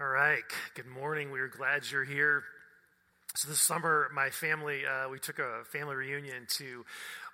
All right. Good morning. We are glad you're here. So this summer, my family, uh, we took a family reunion to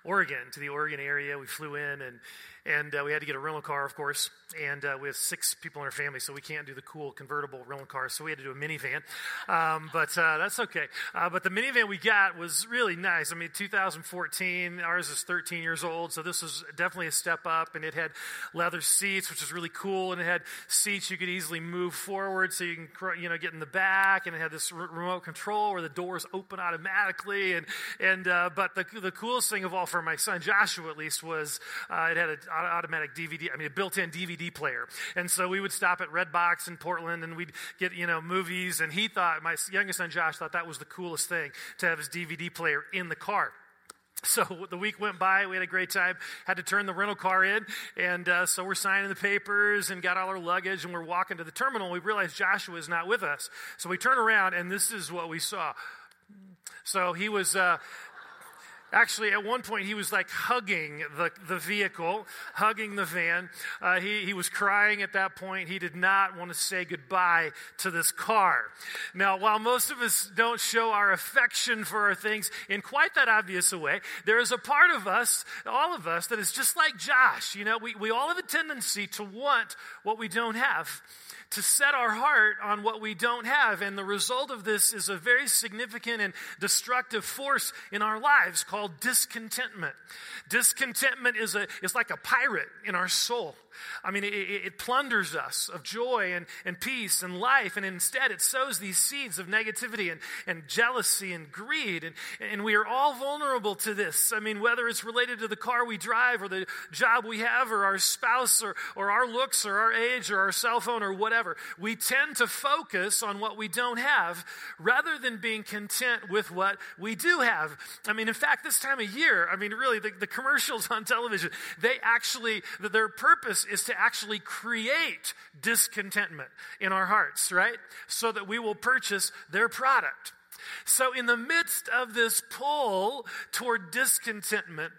Oregon, to the Oregon area. We flew in and and uh, we had to get a rental car, of course. And uh, we have six people in our family, so we can't do the cool convertible rental car. So we had to do a minivan, um, but uh, that's okay. Uh, but the minivan we got was really nice. I mean, 2014. Ours is 13 years old, so this was definitely a step up. And it had leather seats, which was really cool. And it had seats you could easily move forward, so you can you know get in the back. And it had this remote control where the doors open automatically. And and uh, but the the coolest thing of all for my son Joshua, at least, was uh, it had a automatic DVD, I mean, a built in DVD player. And so we would stop at Redbox in Portland and we'd get, you know, movies. And he thought, my youngest son Josh thought that was the coolest thing to have his DVD player in the car. So the week went by, we had a great time. Had to turn the rental car in, and uh, so we're signing the papers and got all our luggage, and we're walking to the terminal. We realized Joshua is not with us, so we turn around, and this is what we saw. So he was uh, Actually, at one point, he was like hugging the, the vehicle, hugging the van. Uh, he, he was crying at that point. He did not want to say goodbye to this car. Now, while most of us don't show our affection for our things in quite that obvious a way, there is a part of us, all of us, that is just like Josh. You know, we, we all have a tendency to want what we don't have to set our heart on what we don't have. And the result of this is a very significant and destructive force in our lives called discontentment. Discontentment is, a, is like a pirate in our soul. I mean, it, it, plunders us of joy and, and peace and life, and instead it sows these seeds of negativity and, and jealousy and greed. And, and we are all vulnerable to this. I mean, whether it's related to the car we drive or the job we have or our spouse or, or our looks or our age or our cell phone or whatever, we tend to focus on what we don't have rather than being content with what we do have. I mean, in fact, this time of year, I mean, really, the, the commercials on television, they actually, their purpose is to actually create discontentment in our hearts, right? So that we will purchase their product. So, in the midst of this pull toward discontentment,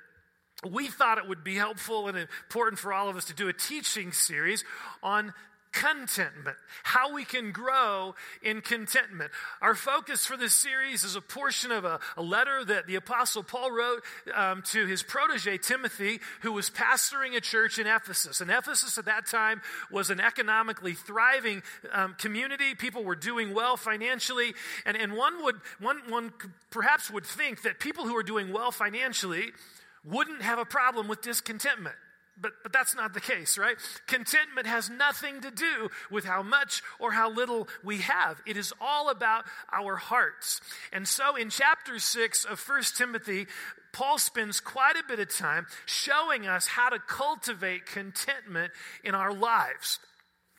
we thought it would be helpful and important for all of us to do a teaching series on contentment, how we can grow in contentment. Our focus for this series is a portion of a, a letter that the Apostle Paul wrote um, to his protege Timothy, who was pastoring a church in Ephesus. And Ephesus at that time was an economically thriving um, community. People were doing well financially. And, and one, would, one, one perhaps would think that people who are doing well financially wouldn't have a problem with discontentment. But, but that's not the case, right? Contentment has nothing to do with how much or how little we have. It is all about our hearts. And so in chapter 6 of 1 Timothy, Paul spends quite a bit of time showing us how to cultivate contentment in our lives.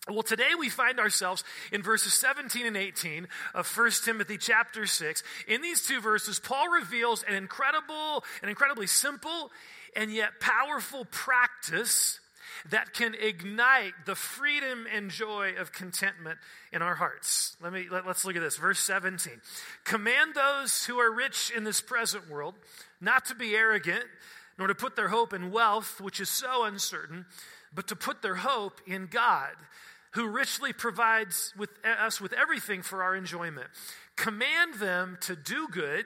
Well, today we find ourselves in verses 17 and 18 of 1 Timothy chapter 6. In these two verses, Paul reveals an incredible, an incredibly simple and yet powerful practice that can ignite the freedom and joy of contentment in our hearts. Let me let, us look at this verse 17. Command those who are rich in this present world not to be arrogant, nor to put their hope in wealth, which is so uncertain, but to put their hope in God, who richly provides with us with everything for our enjoyment. Command them to do good,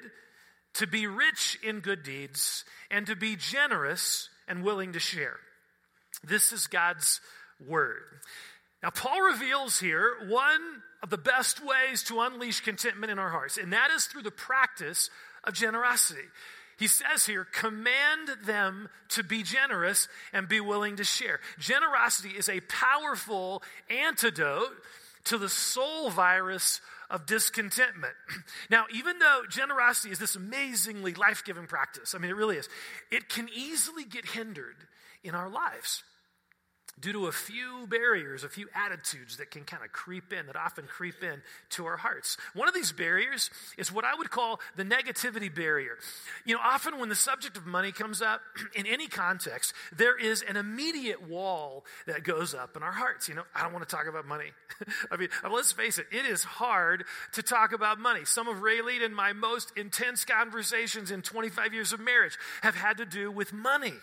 to be rich in good deeds, and to be generous and willing to share. This is God's word. Now, Paul reveals here one of the best ways to unleash contentment in our hearts, and that is through the practice of generosity. He says here, command them to be generous and be willing to share. Generosity is a powerful antidote to the soul virus of discontentment. Now, even though generosity is this amazingly life giving practice, I mean, it really is, it can easily get hindered in our lives due to a few barriers, a few attitudes that can kind of creep in, that often creep in to our hearts. One of these barriers is what I would call the negativity barrier. You know, often when the subject of money comes up in any context, there is an immediate wall that goes up in our hearts. You know, I don't want to talk about money. I mean, let's face it, it is hard to talk about money. Some of Raylene and my most intense conversations in 25 years of marriage have had to do with money.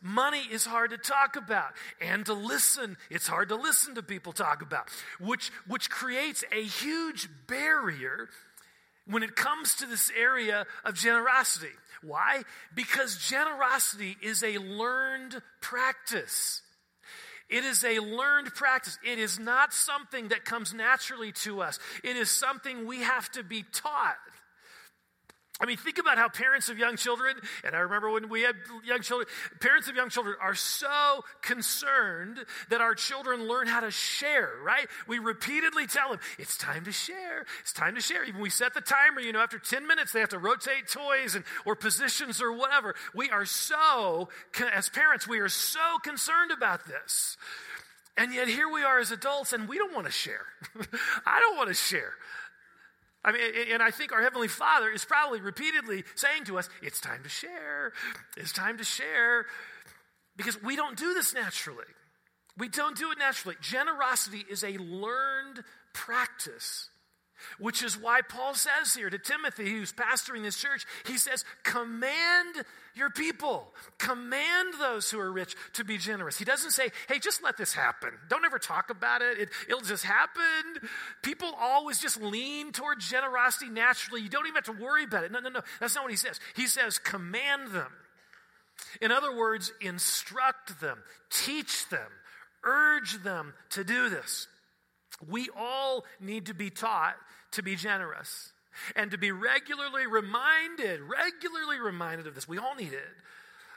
Money is hard to talk about and to listen. It's hard to listen to people talk about, which, which creates a huge barrier when it comes to this area of generosity. Why? Because generosity is a learned practice. It is a learned practice. It is not something that comes naturally to us. It is something we have to be taught. I mean, think about how parents of young children, and I remember when we had young children, parents of young children are so concerned that our children learn how to share, right? We repeatedly tell them, it's time to share, it's time to share. Even we set the timer, you know, after 10 minutes, they have to rotate toys and, or positions or whatever. We are so, as parents, we are so concerned about this. And yet here we are as adults, and we don't want to share. I don't want to share. I mean, and I think our Heavenly Father is probably repeatedly saying to us, it's time to share. It's time to share. Because we don't do this naturally. We don't do it naturally. Generosity is a learned practice. Which is why Paul says here to Timothy, who's pastoring this church, he says, Command your people, command those who are rich to be generous. He doesn't say, Hey, just let this happen. Don't ever talk about it. it it'll just happen. People always just lean towards generosity naturally. You don't even have to worry about it. No, no, no. That's not what he says. He says, Command them. In other words, instruct them, teach them, urge them to do this. We all need to be taught to be generous and to be regularly reminded, regularly reminded of this. We all need it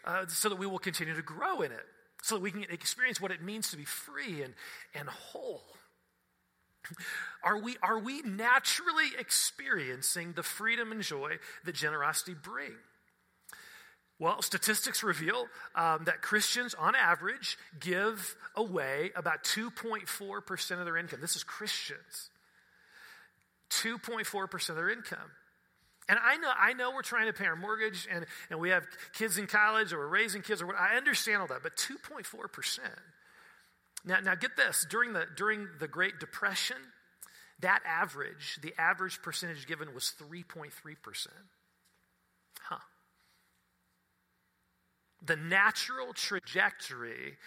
uh, so that we will continue to grow in it, so that we can experience what it means to be free and, and whole. Are we, are we naturally experiencing the freedom and joy that generosity brings? Well, statistics reveal um, that Christians, on average, give away about 2.4% of their income. This is Christians. 2.4% of their income. And I know, I know we're trying to pay our mortgage and, and we have kids in college or we're raising kids or what, I understand all that, but 2.4%. Now, now get this during the, during the Great Depression, that average, the average percentage given was 3.3%. the natural trajectory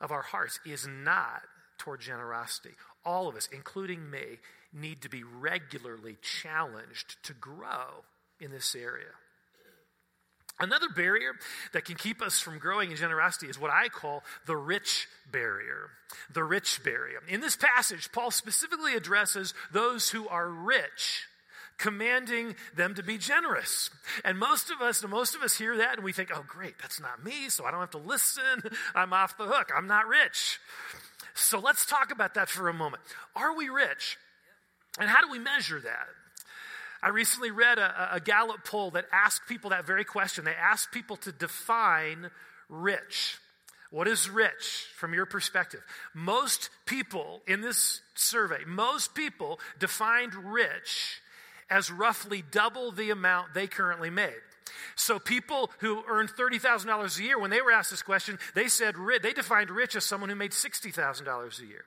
of our hearts is not toward generosity. All of us, including me, need to be regularly challenged to grow in this area. Another barrier that can keep us from growing in generosity is what I call the rich barrier. The rich barrier. In this passage, Paul specifically addresses those who are rich commanding them to be generous. And most of us, most of us hear that and we think, oh, great, that's not me, so I don't have to listen. I'm off the hook. I'm not rich. So let's talk about that for a moment. Are we rich? And how do we measure that? I recently read a, a Gallup poll that asked people that very question. They asked people to define rich. What is rich from your perspective? Most people in this survey, most people defined rich as roughly double the amount they currently made. So people who earned $30,000 a year, when they were asked this question, they said they defined rich as someone who made $60,000 a year.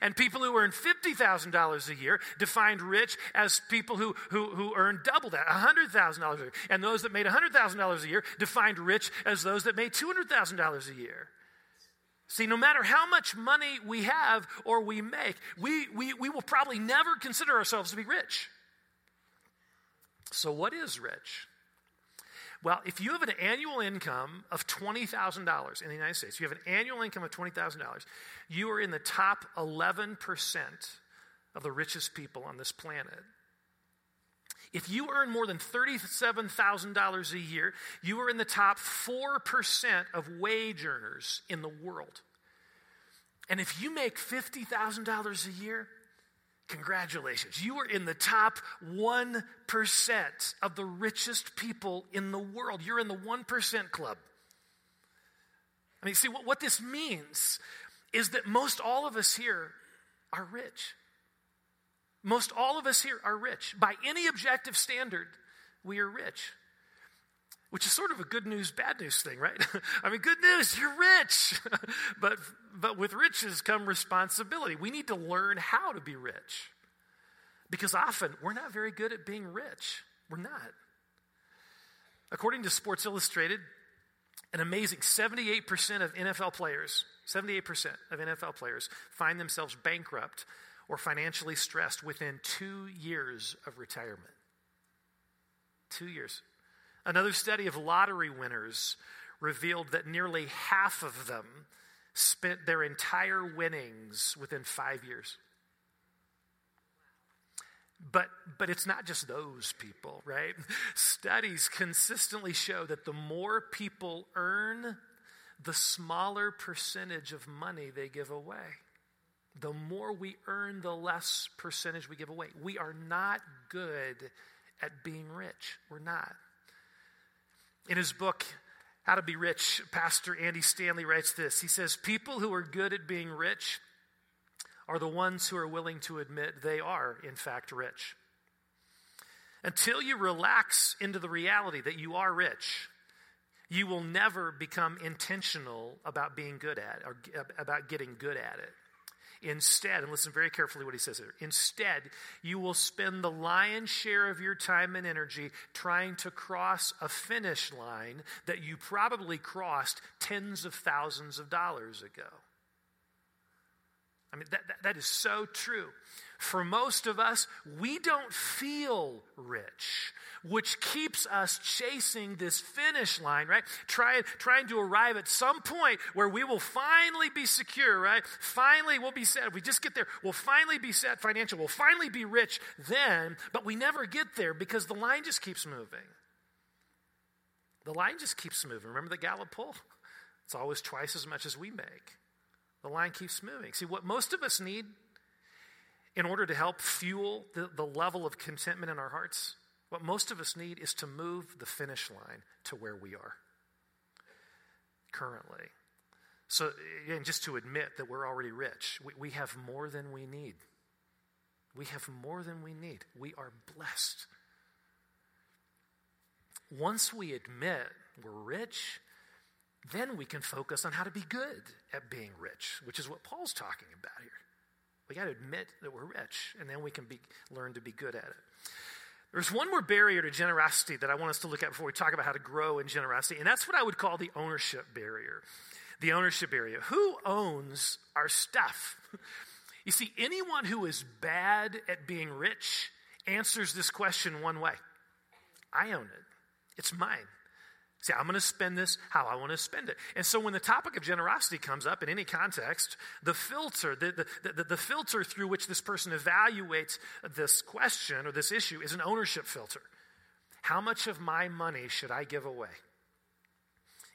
And people who earned $50,000 a year defined rich as people who, who, who earned double that, $100,000 a year. And those that made $100,000 a year defined rich as those that made $200,000 a year. See, no matter how much money we have or we make, we, we, we will probably never consider ourselves to be rich. So, what is rich? Well, if you have an annual income of $20,000 in the United States, you have an annual income of $20,000, you are in the top 11% of the richest people on this planet. If you earn more than $37,000 a year, you are in the top 4% of wage earners in the world. And if you make $50,000 a year, Congratulations. You are in the top 1% of the richest people in the world. You're in the 1% club. I mean, see, what, what this means is that most all of us here are rich. Most all of us here are rich. By any objective standard, we are rich. Which is sort of a good news, bad news thing, right? I mean, good news, you're rich. but, but with riches come responsibility. We need to learn how to be rich. Because often we're not very good at being rich. We're not. According to Sports Illustrated, An amazing 78% of NFL players, 78% of NFL players find themselves bankrupt or financially stressed within two years of retirement. Two years. Another study of lottery winners revealed that nearly half of them spent their entire winnings within five years. But, but it's not just those people, right? Studies consistently show that the more people earn, the smaller percentage of money they give away. The more we earn, the less percentage we give away. We are not good at being rich. We're not. In his book, How to Be Rich, Pastor Andy Stanley writes this. He says, People who are good at being rich are the ones who are willing to admit they are, in fact, rich. Until you relax into the reality that you are rich, you will never become intentional about being good at or about getting good at it. Instead, and listen very carefully what he says here. Instead, you will spend the lion's share of your time and energy trying to cross a finish line that you probably crossed tens of thousands of dollars ago. I mean, that, that, that is so true. For most of us, we don't feel rich, which keeps us chasing this finish line, right? Trying, trying to arrive at some point where we will finally be secure, right? Finally, we'll be set. If we just get there, we'll finally be set financial. We'll finally be rich then, but we never get there because the line just keeps moving. The line just keeps moving. Remember the Gallup poll? It's always twice as much as we make. The line keeps moving. See, what most of us need in order to help fuel the, the level of contentment in our hearts, what most of us need is to move the finish line to where we are currently. So, and just to admit that we're already rich, we, we have more than we need. We have more than we need. We are blessed. Once we admit we're rich, then we can focus on how to be good at being rich, which is what Paul's talking about here. We got to admit that we're rich, and then we can be, learn to be good at it. There's one more barrier to generosity that I want us to look at before we talk about how to grow in generosity, and that's what I would call the ownership barrier. The ownership barrier. Who owns our stuff? You see, anyone who is bad at being rich answers this question one way I own it, it's mine. See, I'm going to spend this how I want to spend it. And so when the topic of generosity comes up in any context, the filter, the, the, the, the, filter through which this person evaluates this question or this issue is an ownership filter. How much of my money should I give away?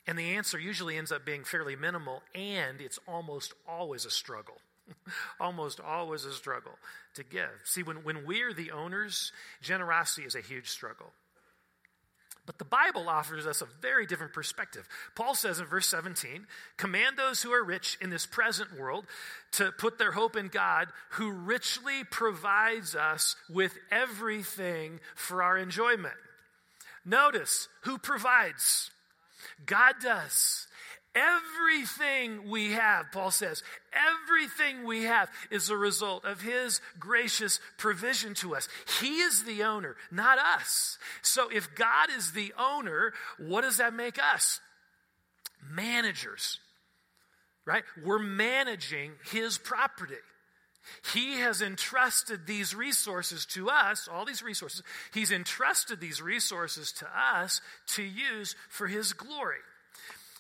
And the answer usually ends up being fairly minimal, and it's almost always a struggle. almost always a struggle to give. See, when, when we're the owners, generosity is a huge struggle. But the Bible offers us a very different perspective. Paul says in verse 17, Command those who are rich in this present world to put their hope in God, who richly provides us with everything for our enjoyment. Notice who provides? God does. Everything we have, Paul says, everything we have is a result of his gracious provision to us. He is the owner, not us. So if God is the owner, what does that make us? Managers, right? We're managing his property. He has entrusted these resources to us, all these resources. He's entrusted these resources to us to use for his glory.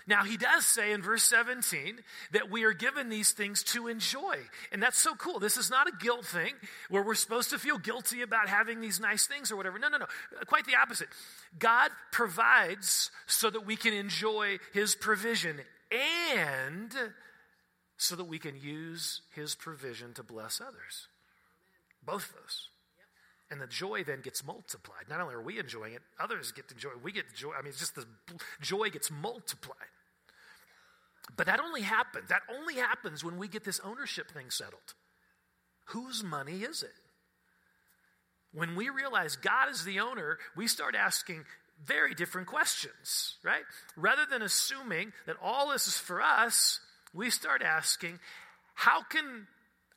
Now, he does say in verse 17 that we are given these things to enjoy. And that's so cool. This is not a guilt thing where we're supposed to feel guilty about having these nice things or whatever. No, no, no. Quite the opposite. God provides so that we can enjoy his provision and so that we can use his provision to bless others. Both of those. And the joy then gets multiplied. Not only are we enjoying it, others get to enjoy. We get joy. I mean, it's just the joy gets multiplied. But that only happens. That only happens when we get this ownership thing settled. Whose money is it? When we realize God is the owner, we start asking very different questions, right? Rather than assuming that all this is for us, we start asking, how can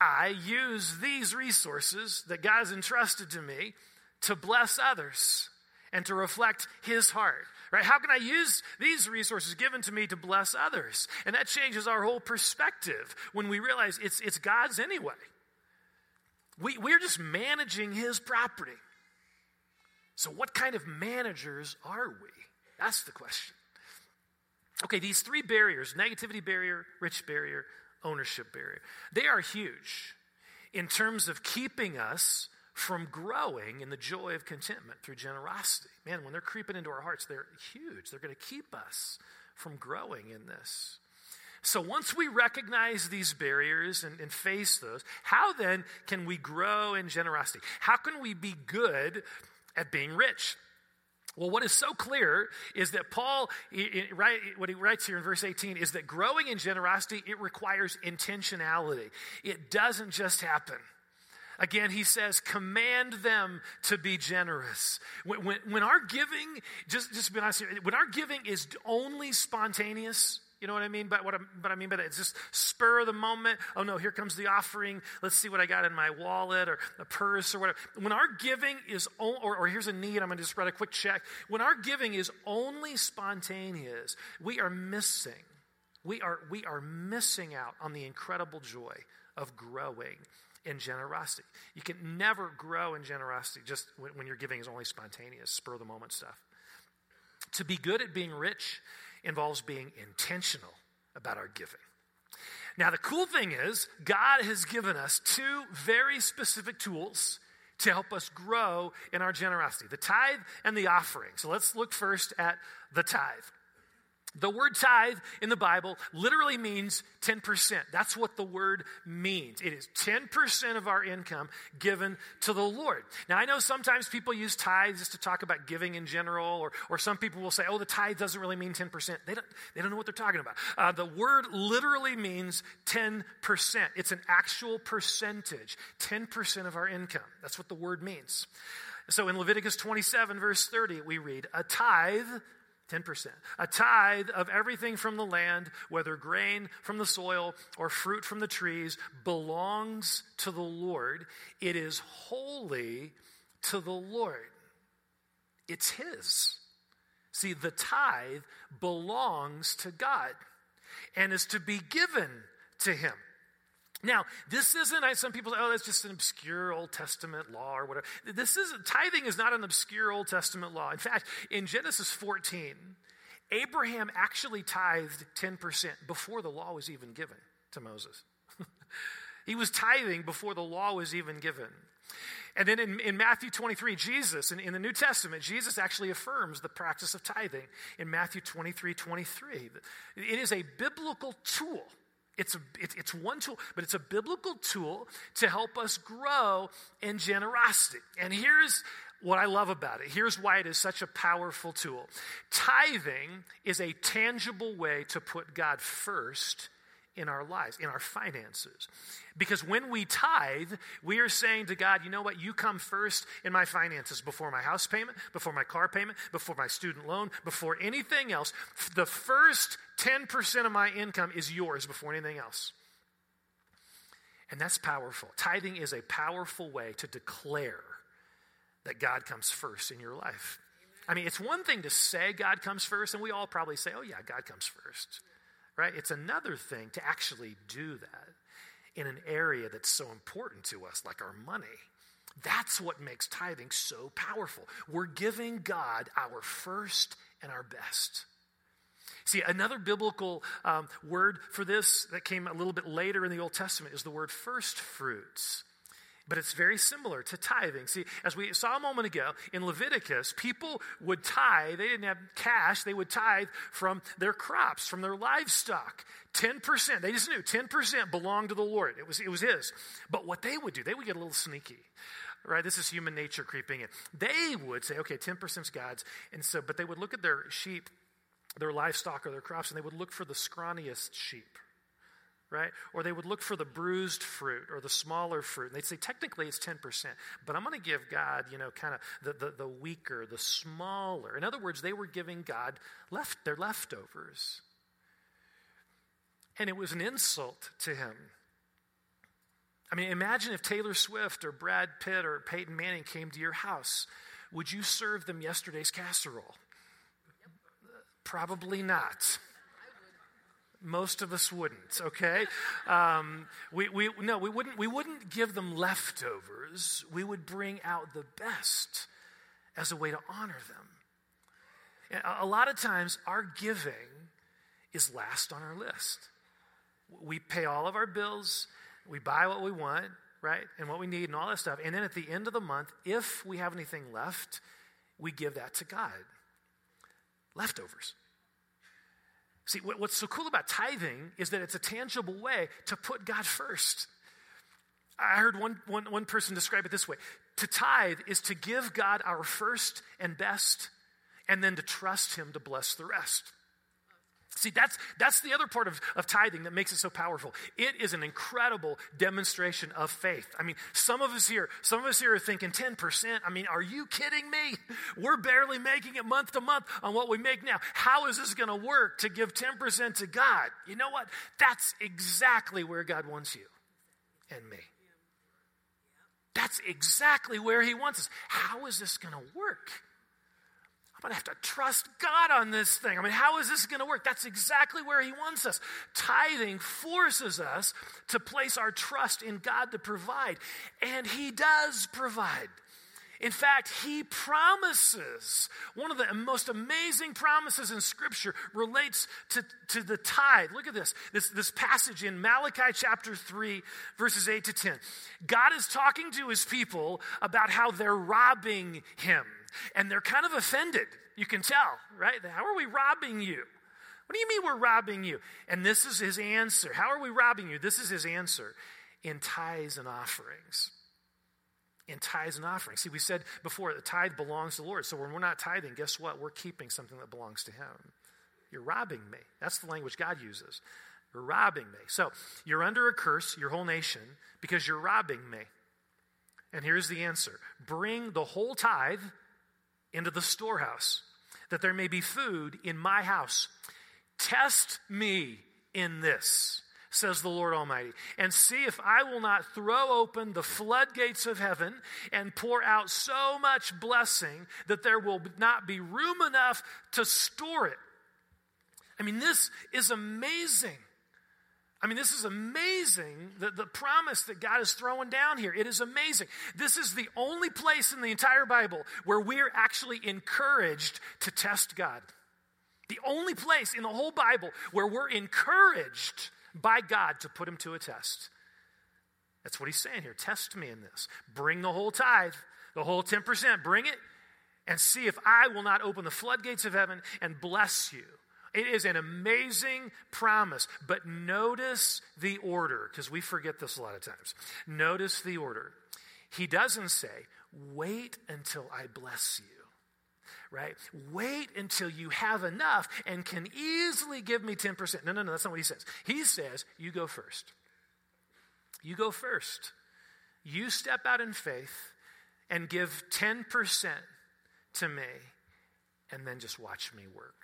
I use these resources that God has entrusted to me to bless others? And to reflect his heart, right? How can I use these resources given to me to bless others? And that changes our whole perspective when we realize it's, it's God's anyway. We, we're just managing his property. So, what kind of managers are we? That's the question. Okay, these three barriers negativity barrier, rich barrier, ownership barrier they are huge in terms of keeping us from growing in the joy of contentment through generosity. Man, when they're creeping into our hearts, they're huge. They're going to keep us from growing in this. So once we recognize these barriers and, and, face those, how then can we grow in generosity? How can we be good at being rich? Well, what is so clear is that Paul, what he writes here in verse 18 is that growing in generosity, it requires intentionality. It doesn't just happen. Again, he says, command them to be generous. When, when, when our giving, just, just be honest here, when our giving is only spontaneous, you know what I mean? But what, I, what I mean by that? It's just spur of the moment. Oh no, here comes the offering. Let's see what I got in my wallet or a purse or whatever. When our giving is, o- or, or here's a need, I'm going to just write a quick check. When our giving is only spontaneous, we are missing. We are, we are missing out on the incredible joy of growing in generosity. You can never grow in generosity just when, when your giving is only spontaneous, spur of the moment stuff. To be good at being rich involves being intentional about our giving. Now, the cool thing is, God has given us two very specific tools to help us grow in our generosity the tithe and the offering. So let's look first at the tithe. The word tithe in the Bible literally means 10%. That's what the word means. It is 10% of our income given to the Lord. Now, I know sometimes people use tithes just to talk about giving in general, or, or some people will say, oh, the tithe doesn't really mean 10%. They don't, they don't know what they're talking about. Uh, the word literally means 10%. It's an actual percentage, 10% of our income. That's what the word means. So in Leviticus 27, verse 30, we read, a tithe 10%. A tithe of everything from the land, whether grain from the soil or fruit from the trees, belongs to the Lord. It is holy to the Lord. It's His. See, the tithe belongs to God and is to be given to Him. Now, this isn't, some people say, oh, that's just an obscure Old Testament law or whatever. This is, tithing is not an obscure Old Testament law. In fact, in Genesis 14, Abraham actually tithed 10% before the law was even given to Moses. he was tithing before the law was even given. And then in, in Matthew 23, Jesus, in, in the New Testament, Jesus actually affirms the practice of tithing in Matthew 23 23. It is a biblical tool it's, a, it's one tool, but it's a biblical tool to help us grow in generosity. And here's what I love about it. Here's why it is such a powerful tool. Tithing is a tangible way to put God first in our lives, in our finances. Because when we tithe, we are saying to God, you know what? You come first in my finances before my house payment, before my car payment, before my student loan, before anything else. The first 10% of my income is yours before anything else. And that's powerful. Tithing is a powerful way to declare that God comes first in your life. I mean, it's one thing to say God comes first, and we all probably say, oh, yeah, God comes first right? It's another thing to actually do that in an area that's so important to us, like our money. That's what makes tithing so powerful. We're giving God our first and our best. See, another biblical um, word for this that came a little bit later in the Old Testament is the word first fruits. But it's very similar to tithing. See, as we saw a moment ago in Leviticus, people would tithe. They didn't have cash. They would tithe from their crops, from their livestock. 10%. They just knew 10% belonged to the Lord. It was, it was His. But what they would do, they would get a little sneaky. Right? This is human nature creeping in. They would say, okay, 10% is God's. And so, but they would look at their sheep, their livestock, or their crops, and they would look for the scrawniest sheep right? Or they would look for the bruised fruit or the smaller fruit. And they'd say, technically it's 10%, but I'm going to give God, you know, kind of the, the, the, weaker, the smaller. In other words, they were giving God left their leftovers. And it was an insult to him. I mean, imagine if Taylor Swift or Brad Pitt or Peyton Manning came to your house would you serve them yesterday's casserole? Probably not. Most of us wouldn't, okay? Um, we, we, no, we wouldn't, we wouldn't give them leftovers. We would bring out the best as a way to honor them. A lot of times, our giving is last on our list. We pay all of our bills, we buy what we want, right? And what we need and all that stuff. And then at the end of the month, if we have anything left, we give that to God. Leftovers. See, what's so cool about tithing is that it's a tangible way to put God first. I heard one, one, one person describe it this way To tithe is to give God our first and best, and then to trust Him to bless the rest. See, that's, that's the other part of, of tithing that makes it so powerful. It is an incredible demonstration of faith. I mean, some of us here, some of us here are thinking 10%. I mean, are you kidding me? We're barely making it month to month on what we make now. How is this going to work to give 10% to God? You know what? That's exactly where God wants you and me. That's exactly where He wants us. How is this going to work? I'm going to have to trust God on this thing. I mean, how is this going to work? That's exactly where He wants us. Tithing forces us to place our trust in God to provide, and He does provide. In fact, he promises, one of the most amazing promises in Scripture relates to, to the tithe. Look at this, this, this passage in Malachi chapter 3, verses 8 to 10. God is talking to his people about how they're robbing him and they're kind of offended. You can tell, right? How are we robbing you? What do you mean we're robbing you? And this is his answer. How are we robbing you? This is his answer in tithes and offerings. In tithes and offerings. See, we said before the tithe belongs to the Lord. So when we're not tithing, guess what? We're keeping something that belongs to him. You're robbing me. That's the language God uses. You're robbing me. So you're under a curse, your whole nation, because you're robbing me. And here's the answer bring the whole tithe into the storehouse, that there may be food in my house. Test me in this, says the Lord Almighty, and see if I will not throw open the floodgates of heaven and pour out so much blessing that there will not be room enough to store it. I mean, this is amazing. I mean, this is amazing, the, the promise that God is throwing down here. It is amazing. This is the only place in the entire Bible where we're actually encouraged to test God. The only place in the whole Bible where we're encouraged by God to put him to a test. That's what he's saying here. Test me in this. Bring the whole tithe, the whole 10%, bring it, and see if I will not open the floodgates of heaven and bless you. It is an amazing promise, but notice the order, because we forget this a lot of times. Notice the order. He doesn't say, wait until I bless you right? Wait until you have enough and can easily give me 10%. No, no, no, that's not what he says. He says, you go first. You go first. You step out in faith and give 10% to me, and then just watch me work.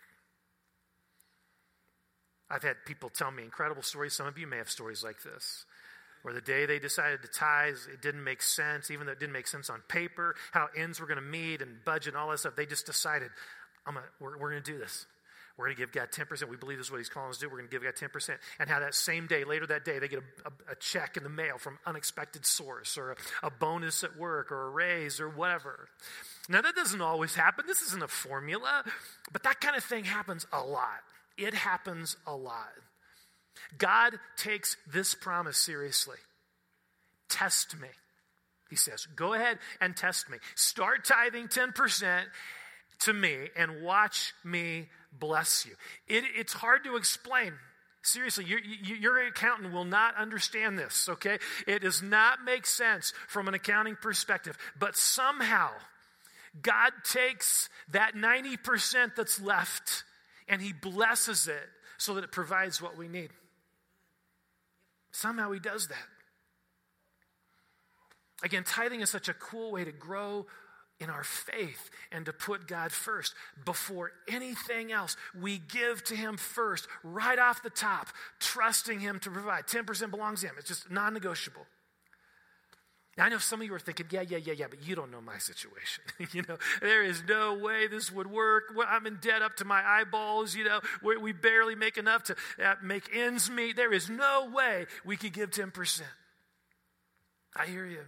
I've had people tell me incredible stories. Some of you may have stories like this. Where the day they decided to tithe, it didn't make sense, even though it didn't make sense on paper, how ends were going to meet and budget and all that stuff. They just decided, I'm gonna, we're, we're going to do this. We're going to give God 10%. We believe this is what He's calling us to do. We're going to give God 10%. And how that same day, later that day, they get a, a, a check in the mail from unexpected source or a, a bonus at work or a raise or whatever. Now, that doesn't always happen. This isn't a formula, but that kind of thing happens a lot. It happens a lot. God takes this promise seriously. Test me, he says. Go ahead and test me. Start tithing 10% to me and watch me bless you. It, it's hard to explain. Seriously, your, your accountant will not understand this, okay? It does not make sense from an accounting perspective. But somehow, God takes that 90% that's left and He blesses it so that it provides what we need. Somehow He does that. Again, tithing is such a cool way to grow in our faith and to put God first. Before anything else, we give to Him first, right off the top, trusting Him to provide. 10% belongs to Him, it's just non negotiable. Now, I know some of you are thinking, yeah, yeah, yeah, yeah, but you don't know my situation. you know, there is no way this would work. I'm in debt up to my eyeballs. You know, we barely make enough to uh, make ends meet. There is no way we could give 10%. I hear you.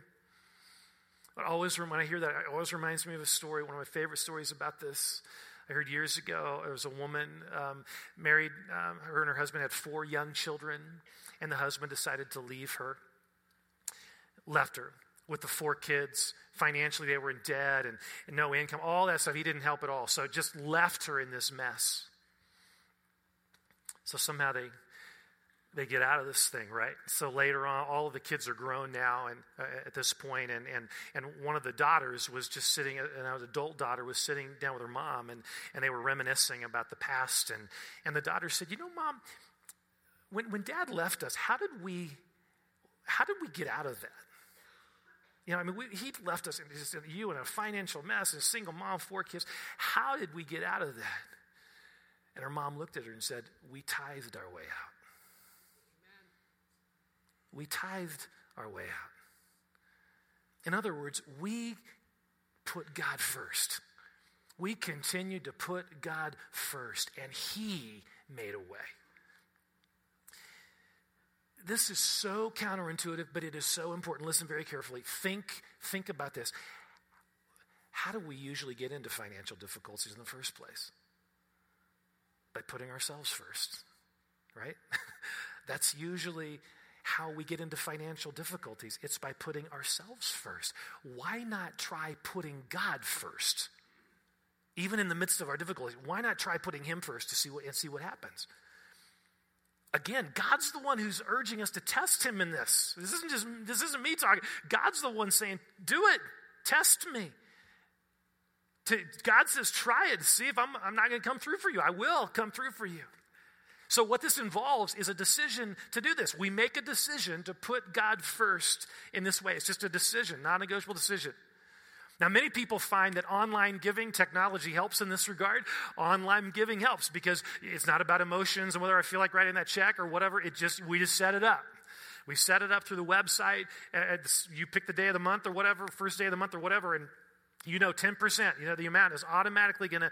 But always, when I hear that, it always reminds me of a story, one of my favorite stories about this. I heard years ago, there was a woman um, married, um, her and her husband had four young children, and the husband decided to leave her left her with the four kids. Financially, they were in debt and, and no income, all that stuff. He didn't help at all. So just left her in this mess. So somehow they they get out of this thing, right? So later on, all of the kids are grown now, and uh, at this point, and and and one of the daughters was just sitting, and an adult daughter was sitting down with her mom, and and they were reminiscing about the past, and and the daughter said, "You know, mom, when when Dad left us, how did we, how did we get out of that?" You know, I mean, we, he left us, in, just, you in a financial mess, a single mom, four kids. How did we get out of that? And her mom looked at her and said, We tithed our way out. We tithed our way out. In other words, we put God first. We continued to put God first, and He made a way this is so counterintuitive, but it is so important. Listen very carefully. Think, think about this. How do we usually get into financial difficulties in the first place? By putting ourselves first, right? That's usually how we get into financial difficulties. It's by putting ourselves first. Why not try putting God first? Even in the midst of our difficulties, why not try putting Him first to see what, and see what happens? Again, God's the one who's urging us to test him in this. This isn't just this isn't me talking. God's the one saying, "Do it. Test me." To, God says, "Try it. See if I'm I'm not going to come through for you. I will come through for you." So what this involves is a decision to do this. We make a decision to put God first in this way. It's just a decision, non-negotiable decision. Now, many people find that online giving technology helps in this regard. Online giving helps because it's not about emotions and whether I feel like writing that check or whatever. It just, we just set it up. We set it up through the website. Uh, uh, you pick the day of the month or whatever, first day of the month or whatever, and you know 10% you know the amount is automatically going to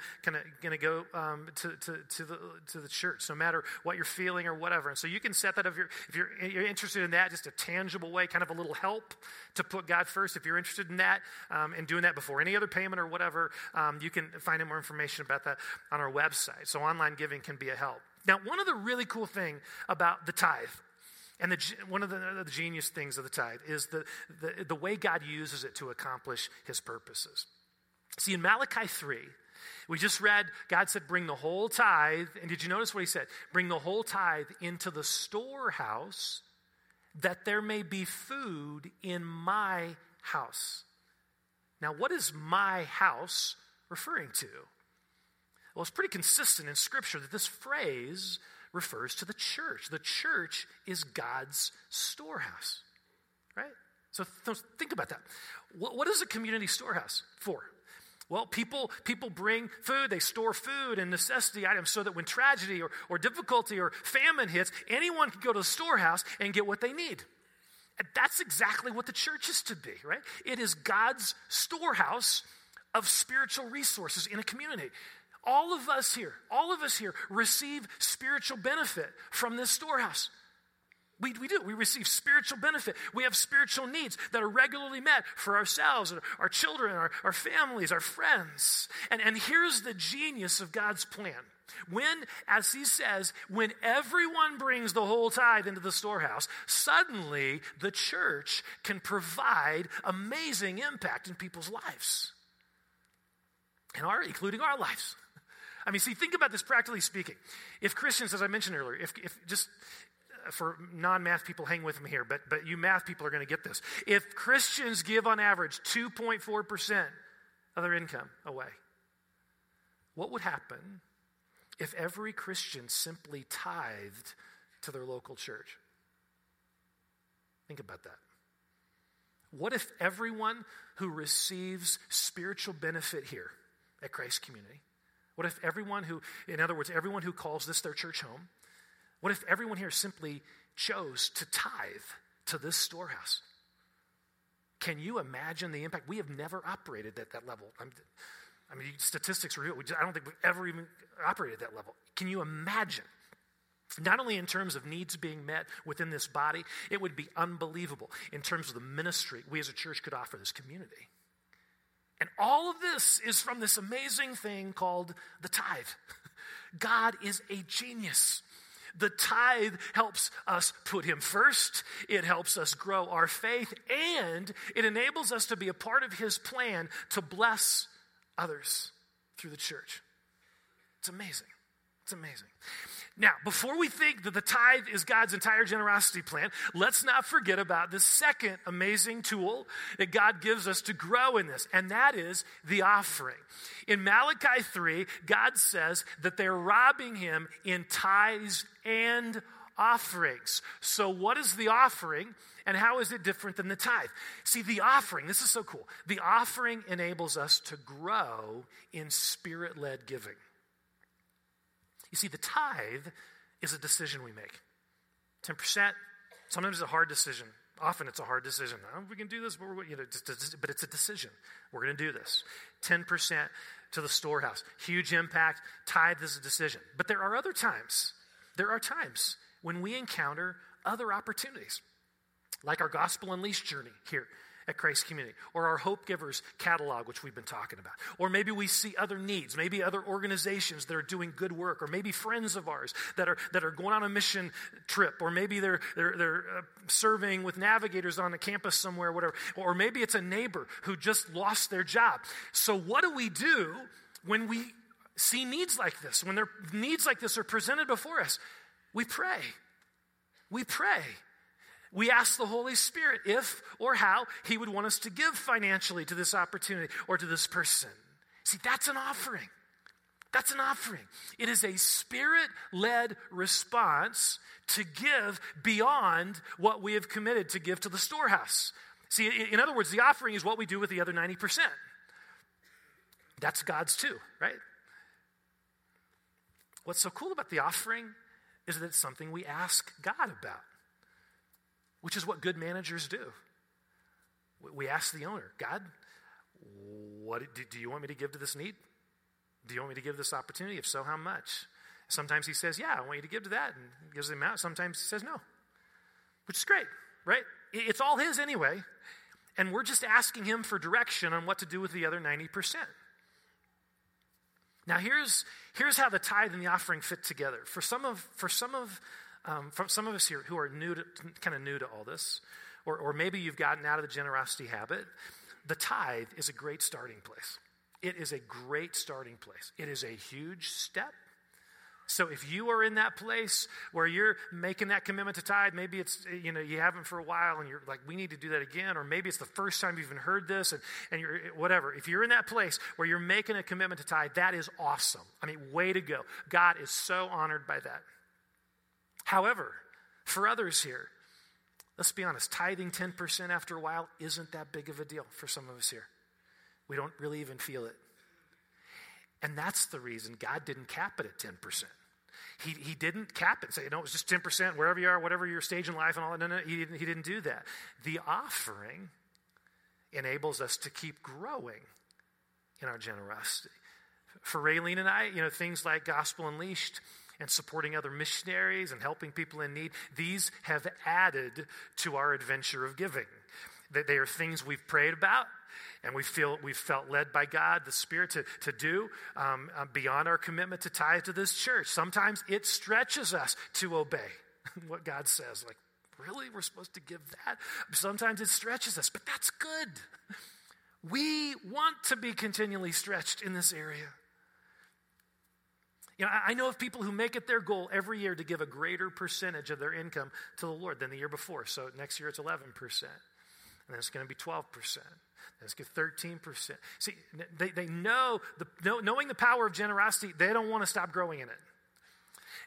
going to go um, to, to, to, the, to the church no matter what you're feeling or whatever. And so you can set that if you're if you're, you're interested in that just a tangible way kind of a little help to put god first. If you're interested in that um, and doing that before any other payment or whatever um, you can find out more information about that on our website. So online giving can be a help. Now one of the really cool thing about the tithe and the, one of the, the, genius things of the tithe is the, the, the way God uses it to accomplish his purposes. See, in Malachi 3, we just read, God said, bring the whole tithe. And did you notice what he said? Bring the whole tithe into the storehouse that there may be food in my house. Now, what is my house referring to? Well, it's pretty consistent in Scripture that this phrase refers to the church. The church is God's storehouse, right? So th- think about that. What, is a community storehouse for? Well, people, people bring food, they store food and necessity items so that when tragedy or, or difficulty or famine hits, anyone can go to the storehouse and get what they need. And that's exactly what the church is to be, right? It is God's storehouse of spiritual resources in a community. All of us here, all of us here receive spiritual benefit from this storehouse. We, we do. We receive spiritual benefit. We have spiritual needs that are regularly met for ourselves, our children, our, our families, our friends. And, and here's the genius of God's plan. When, as he says, when everyone brings the whole tithe into the storehouse, suddenly the church can provide amazing impact in people's lives, and our, including our lives. I mean, see, think about this practically speaking. If Christians, as I mentioned earlier, if, if just uh, for non math people, hang with me here, but, but you math people are going to get this. If Christians give on average 2.4% of their income away, what would happen if every Christian simply tithed to their local church? Think about that. What if everyone who receives spiritual benefit here at Christ Community what if everyone who, in other words, everyone who calls this their church home, what if everyone here simply chose to tithe to this storehouse? Can you imagine the impact? We have never operated at that level. I mean, statistics are real. I don't think we've ever even operated at that level. Can you imagine? Not only in terms of needs being met within this body, it would be unbelievable in terms of the ministry we as a church could offer this community. And all of this is from this amazing thing called the tithe. God is a genius. The tithe helps us put Him first, it helps us grow our faith, and it enables us to be a part of His plan to bless others through the church. It's amazing. It's amazing. Now, before we think that the tithe is God's entire generosity plan, let's not forget about the second amazing tool that God gives us to grow in this, and that is the offering. In Malachi 3, God says that they're robbing him in tithes and offerings. So, what is the offering, and how is it different than the tithe? See, the offering, this is so cool. The offering enables us to grow in spirit led giving. You see, the tithe is a decision we make. 10%, sometimes it's a hard decision. Often it's a hard decision. Oh, we can do this, but, you know, but it's a decision. We're going to do this. 10% to the storehouse. Huge impact. Tithe is a decision. But there are other times, there are times when we encounter other opportunities, like our Gospel Unleashed journey here at Christ Community, or our Hope Givers catalog, which we've been talking about. Or maybe we see other needs, maybe other organizations that are doing good work, or maybe friends of ours that are, that are going on a mission trip, or maybe they're, they're, they're uh, serving with navigators on a campus somewhere, whatever. Or maybe it's a neighbor who just lost their job. So, what do we do when we see needs like this? When there, needs like this are presented before us, we pray. We pray. We ask the Holy Spirit if or how He would want us to give financially to this opportunity or to this person. See, that's an offering. That's an offering. It is a spirit led response to give beyond what we have committed to give to the storehouse. See, in other words, the offering is what we do with the other 90%. That's God's too, right? What's so cool about the offering is that it's something we ask God about which is what good managers do. We ask the owner, God, what do you want me to give to this need? Do you want me to give this opportunity? If so, how much? Sometimes he says, Yeah, I want you to give to that, and gives the amount. Sometimes he says no, which is great, right? It's all his anyway, and we're just asking him for direction on what to do with the other 90%. Now, here's, here's how the tithe and the offering fit together. For some of, for some of um, from some of us here who are new to, kind of new to all this, or, or maybe you've gotten out of the generosity habit, the tithe is a great starting place. It is a great starting place. It is a huge step. So if you are in that place where you're making that commitment to tithe, maybe it's, you know, you haven't for a while and you're like, we need to do that again, or maybe it's the first time you've even heard this and, and you're, whatever. If you're in that place where you're making a commitment to tithe, that is awesome. I mean, way to go. God is so honored by that. However, for others here, let's be honest, tithing 10% after a while isn't that big of a deal for some of us here. We don't really even feel it. And that's the reason God didn't cap it at 10%. He, he didn't cap it, say, you know, it was just 10%, wherever you are, whatever your stage in life and all that. No, no, he didn't, he didn't do that. The offering enables us to keep growing in our generosity. For Raylene and I, you know, things like Gospel Unleashed, and supporting other missionaries and helping people in need, these have added to our adventure of giving. That they are things we've prayed about and we feel we've felt led by God, the Spirit, to, to do um, uh, beyond our commitment to tithe to this church. Sometimes it stretches us to obey what God says. Like, really? We're supposed to give that? Sometimes it stretches us, but that's good. We want to be continually stretched in this area. You know, I know of people who make it their goal every year to give a greater percentage of their income to the Lord than the year before. So next year it's 11%. And then it's going to be 12%. Then it's going to be 13%. See, they, they know, the, knowing the power of generosity, they don't want to stop growing in it.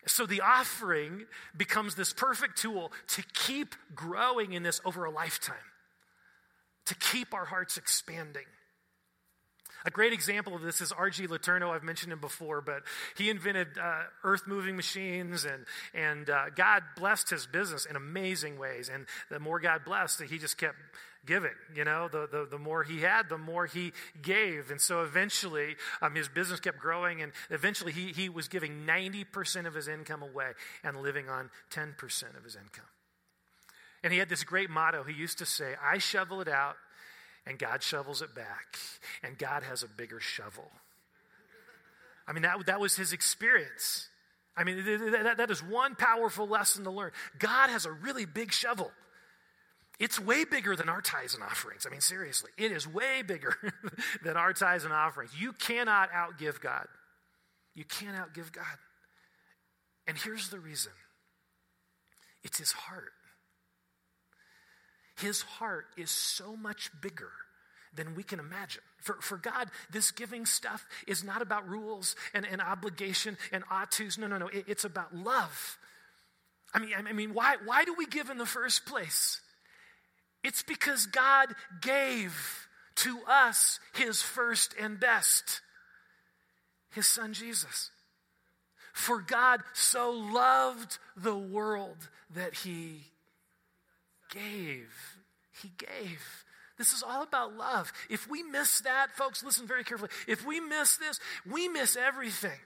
So the offering becomes this perfect tool to keep growing in this over a lifetime, to keep our hearts expanding. A great example of this is R.G. Letourneau. I've mentioned him before, but he invented uh, earth moving machines, and, and uh, God blessed his business in amazing ways. And the more God blessed, he just kept giving. You know, the, the, the more he had, the more he gave. And so eventually, um, his business kept growing, and eventually, he, he was giving 90% of his income away and living on 10% of his income. And he had this great motto. He used to say, I shovel it out and God shovels it back, and God has a bigger shovel. I mean, that, that was his experience. I mean, that, that is one powerful lesson to learn. God has a really big shovel. It's way bigger than our tithes and offerings. I mean, seriously, it is way bigger than our tithes and offerings. You cannot outgive God. You can't outgive God. And here's the reason it's his heart. His heart is so much bigger than we can imagine. For, for God, this giving stuff is not about rules and, and obligation and ought tos. No, no, no. It, it's about love. I mean, I mean, why, why do we give in the first place? It's because God gave to us his first and best, his son Jesus. For God so loved the world that he gave. He gave. This is all about love. If we miss that, folks, listen very carefully. If we miss this, we miss everything.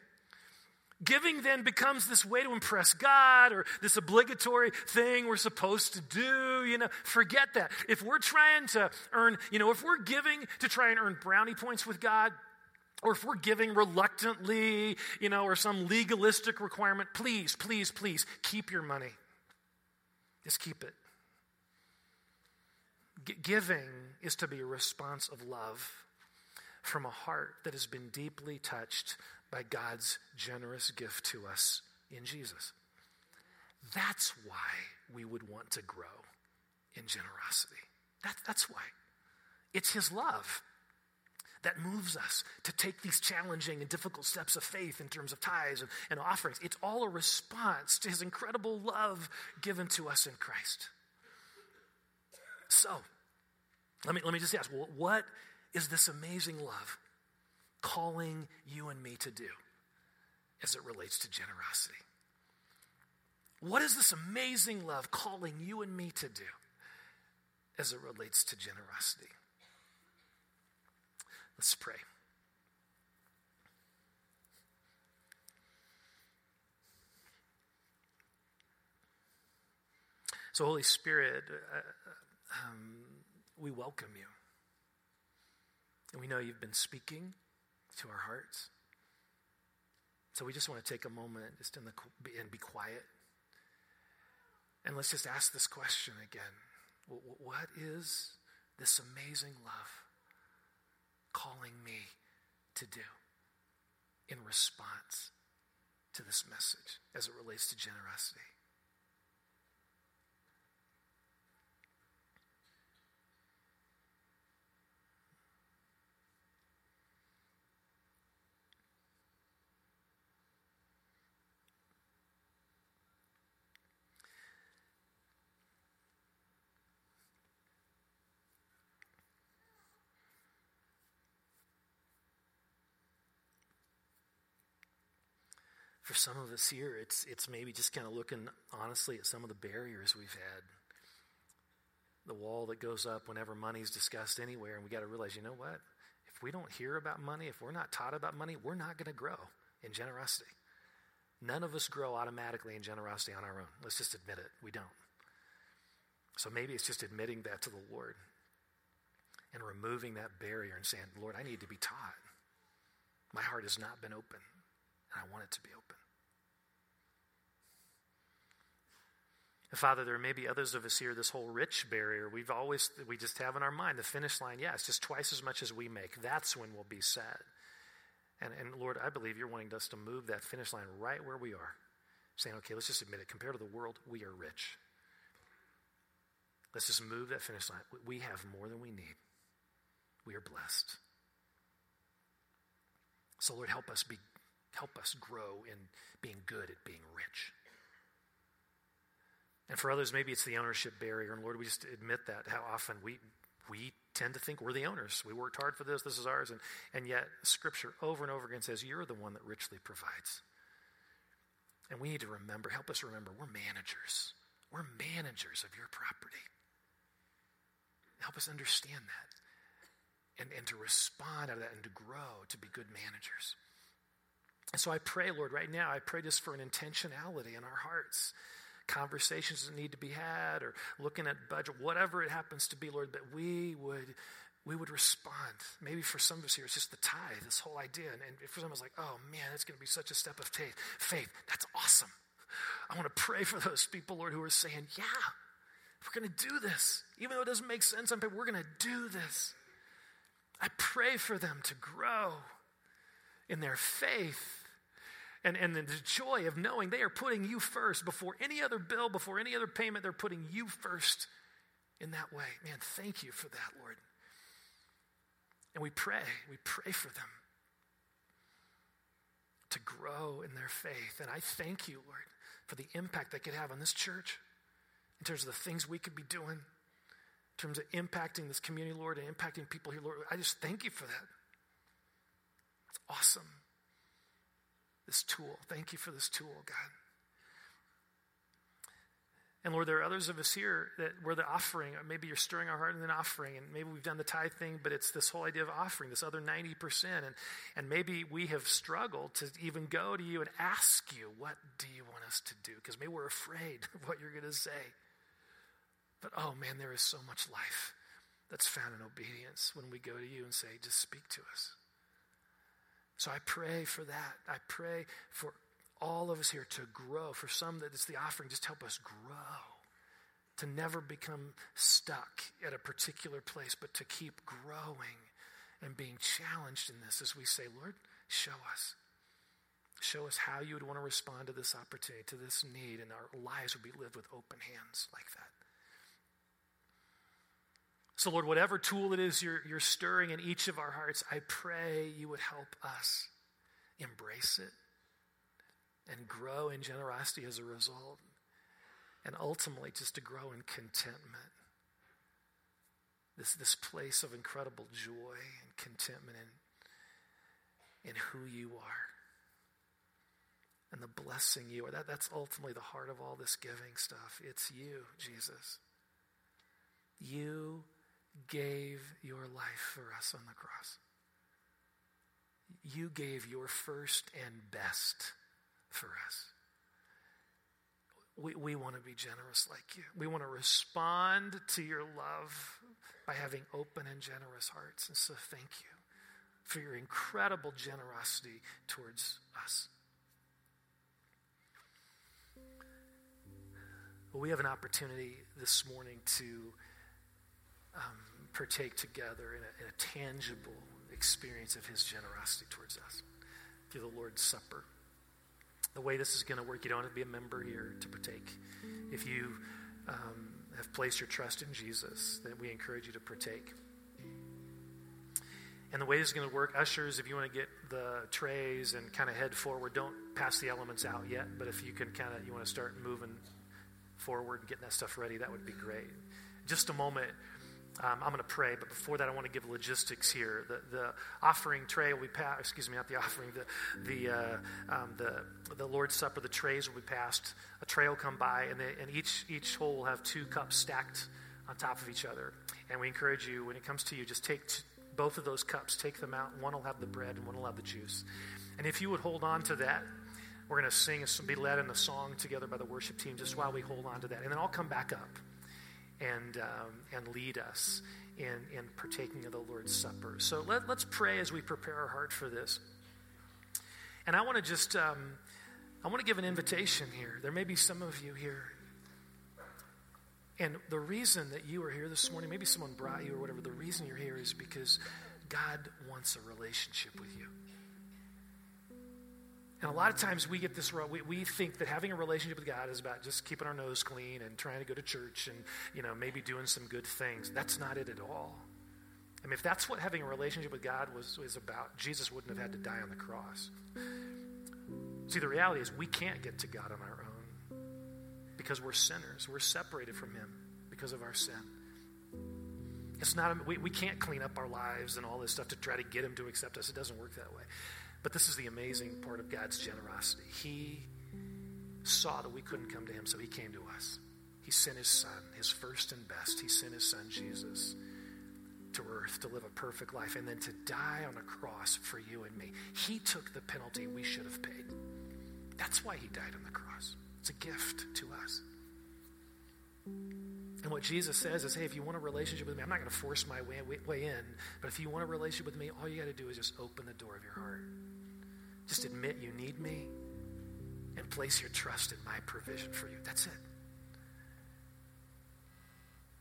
Giving then becomes this way to impress God or this obligatory thing we're supposed to do. You know, forget that. If we're trying to earn, you know, if we're giving to try and earn brownie points with God, or if we're giving reluctantly, you know, or some legalistic requirement, please, please, please keep your money. Just keep it. G- giving is to be a response of love from a heart that has been deeply touched by God's generous gift to us in Jesus. That's why we would want to grow in generosity. That, that's why. It's His love that moves us to take these challenging and difficult steps of faith in terms of tithes and, and offerings. It's all a response to His incredible love given to us in Christ. So, let me, let me just ask what is this amazing love calling you and me to do as it relates to generosity? What is this amazing love calling you and me to do as it relates to generosity? Let's pray. So, Holy Spirit, uh, um, we welcome you. And we know you've been speaking to our hearts. So we just want to take a moment just in the, and be quiet. And let's just ask this question again. What is this amazing love calling me to do in response to this message as it relates to generosity? For some of us here, it's, it's maybe just kind of looking honestly at some of the barriers we've had. The wall that goes up whenever money's discussed anywhere, and we got to realize, you know what? If we don't hear about money, if we're not taught about money, we're not going to grow in generosity. None of us grow automatically in generosity on our own. Let's just admit it. We don't. So maybe it's just admitting that to the Lord and removing that barrier and saying, Lord, I need to be taught. My heart has not been open. I want it to be open. And Father, there may be others of us here, this whole rich barrier, we've always, we just have in our mind the finish line, yeah, it's just twice as much as we make. That's when we'll be sad. And, and Lord, I believe you're wanting us to move that finish line right where we are. Saying, okay, let's just admit it. Compared to the world, we are rich. Let's just move that finish line. We have more than we need. We are blessed. So, Lord, help us be help us grow in being good at being rich. And for others, maybe it's the ownership barrier. And Lord, we just admit that how often we, we tend to think we're the owners. We worked hard for this, this is ours. And, and yet, Scripture over and over again says, You're the one that richly provides. And we need to remember, help us remember, we're managers. We're managers of your property. Help us understand that and, and to respond out of that and to grow to be good managers. So I pray, Lord, right now, I pray just for an intentionality in our hearts. Conversations that need to be had or looking at budget, whatever it happens to be, Lord, that we would we would respond. Maybe for some of us here, it's just the tithe, this whole idea. And, and for some of us, like, oh man, that's going to be such a step of faith. Faith, that's awesome. I want to pray for those people, Lord, who are saying, yeah, we're going to do this. Even though it doesn't make sense on paper, we're going to do this. I pray for them to grow in their faith and, and the joy of knowing they are putting you first before any other bill, before any other payment, they're putting you first in that way. Man, thank you for that, Lord. And we pray, we pray for them to grow in their faith. And I thank you, Lord, for the impact they could have on this church in terms of the things we could be doing, in terms of impacting this community, Lord, and impacting people here, Lord. I just thank you for that. It's awesome. This tool. Thank you for this tool, God. And Lord, there are others of us here that we're the offering. Maybe you're stirring our heart in an offering, and maybe we've done the tithe thing, but it's this whole idea of offering, this other 90%. And, and maybe we have struggled to even go to you and ask you, what do you want us to do? Because maybe we're afraid of what you're going to say. But oh man, there is so much life that's found in obedience when we go to you and say, just speak to us. So I pray for that. I pray for all of us here to grow. For some that it's the offering, just help us grow. To never become stuck at a particular place, but to keep growing and being challenged in this as we say, Lord, show us. Show us how you would want to respond to this opportunity, to this need, and our lives would be lived with open hands like that. So, Lord, whatever tool it is you're, you're stirring in each of our hearts, I pray you would help us embrace it and grow in generosity as a result, and ultimately just to grow in contentment. This, this place of incredible joy and contentment in, in who you are and the blessing you are. That, that's ultimately the heart of all this giving stuff. It's you, Jesus. You gave your life for us on the cross. You gave your first and best for us. We, we want to be generous like you. We want to respond to your love by having open and generous hearts. And so thank you for your incredible generosity towards us. Well, we have an opportunity this morning to um, partake together in a, in a tangible experience of his generosity towards us through the Lord's Supper the way this is going to work. You don't have to be a member here to partake. If you um, have placed your trust in Jesus, then we encourage you to partake. And the way this is going to work, ushers, if you want to get the trays and kind of head forward, don't pass the elements out yet. But if you can kind of, you want to start moving forward and getting that stuff ready, that would be great. Just a moment. Um, I'm going to pray, but before that, I want to give logistics here. The, the offering tray will be passed. Excuse me, not the offering. The the uh, um, the the Lord's Supper. The trays will be passed. A tray will come by, and, they, and each each hole will have two cups stacked on top of each other. And we encourage you, when it comes to you, just take t- both of those cups, take them out. One will have the bread, and one will have the juice. And if you would hold on to that, we're going to sing, be led in a song together by the worship team, just while we hold on to that, and then I'll come back up and, um, and lead us in, in partaking of the Lord's Supper. So let, let's pray as we prepare our heart for this. And I want to just, um, I want to give an invitation here. There may be some of you here. And the reason that you are here this morning, maybe someone brought you or whatever, the reason you're here is because God wants a relationship with you. And a lot of times we get this wrong. We, we think that having a relationship with God is about just keeping our nose clean and trying to go to church and, you know, maybe doing some good things. That's not it at all. I mean, if that's what having a relationship with God was, was about, Jesus wouldn't have had to die on the cross. See, the reality is we can't get to God on our own because we're sinners. We're separated from Him because of our sin. It's not, we, we can't clean up our lives and all this stuff to try to get him to accept us. It doesn't work that way. But this is the amazing part of God's generosity. He saw that we couldn't come to him, so he came to us. He sent his son, his first and best. He sent his son, Jesus, to earth to live a perfect life and then to die on a cross for you and me. He took the penalty we should have paid. That's why he died on the cross. It's a gift to us. And what Jesus says is, hey, if you want a relationship with me, I'm not going to force my way, way in, but if you want a relationship with me, all you got to do is just open the door of your heart. Just admit you need me and place your trust in my provision for you. That's it.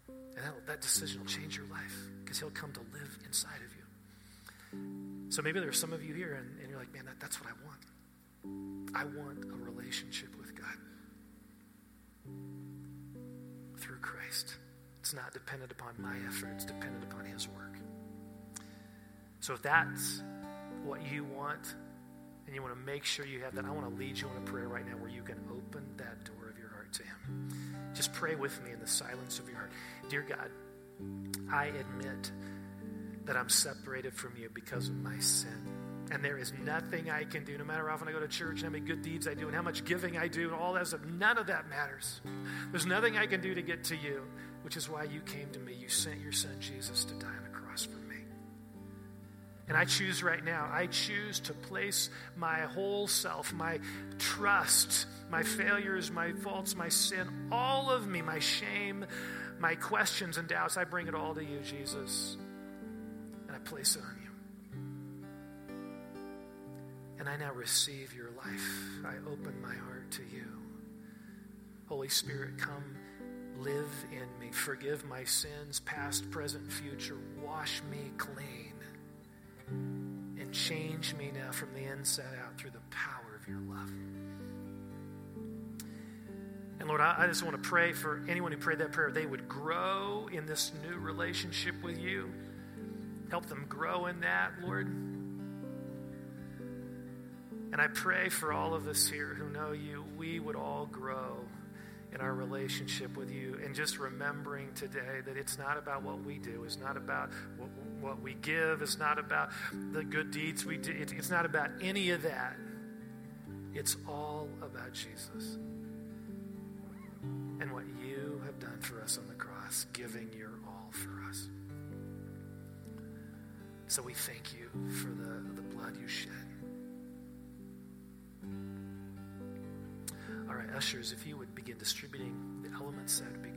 And that, that decision will change your life because he'll come to live inside of you. So maybe there's some of you here and, and you're like, man, that, that's what I want. I want a relationship with God through Christ. It's not dependent upon my effort, it's dependent upon his work. So if that's what you want, and you want to make sure you have that, I want to lead you in a prayer right now where you can open that door of your heart to Him. Just pray with me in the silence of your heart. Dear God, I admit that I'm separated from you because of my sin. And there is nothing I can do, no matter how often I go to church and how many good deeds I do and how much giving I do and all that stuff. None of that matters. There's nothing I can do to get to you, which is why you came to me. You sent your son Jesus to die And I choose right now, I choose to place my whole self, my trust, my failures, my faults, my sin, all of me, my shame, my questions and doubts, I bring it all to you, Jesus. And I place it on you. And I now receive your life. I open my heart to you. Holy Spirit, come live in me. Forgive my sins, past, present, future. Wash me clean change me now from the inside out through the power of your love. And Lord, I, I just want to pray for anyone who prayed that prayer, they would grow in this new relationship with you. Help them grow in that, Lord. And I pray for all of us here who know you, we would all grow in our relationship with you. And just remembering today that it's not about what we do, it's not about what, what we give, it's not about the good deeds we do, it's not about any of that. It's all about Jesus and what you have done for us on the cross, giving your all for us. So we thank you for the, the blood you shed. All right, ushers, if you would begin distributing the elements, that would be.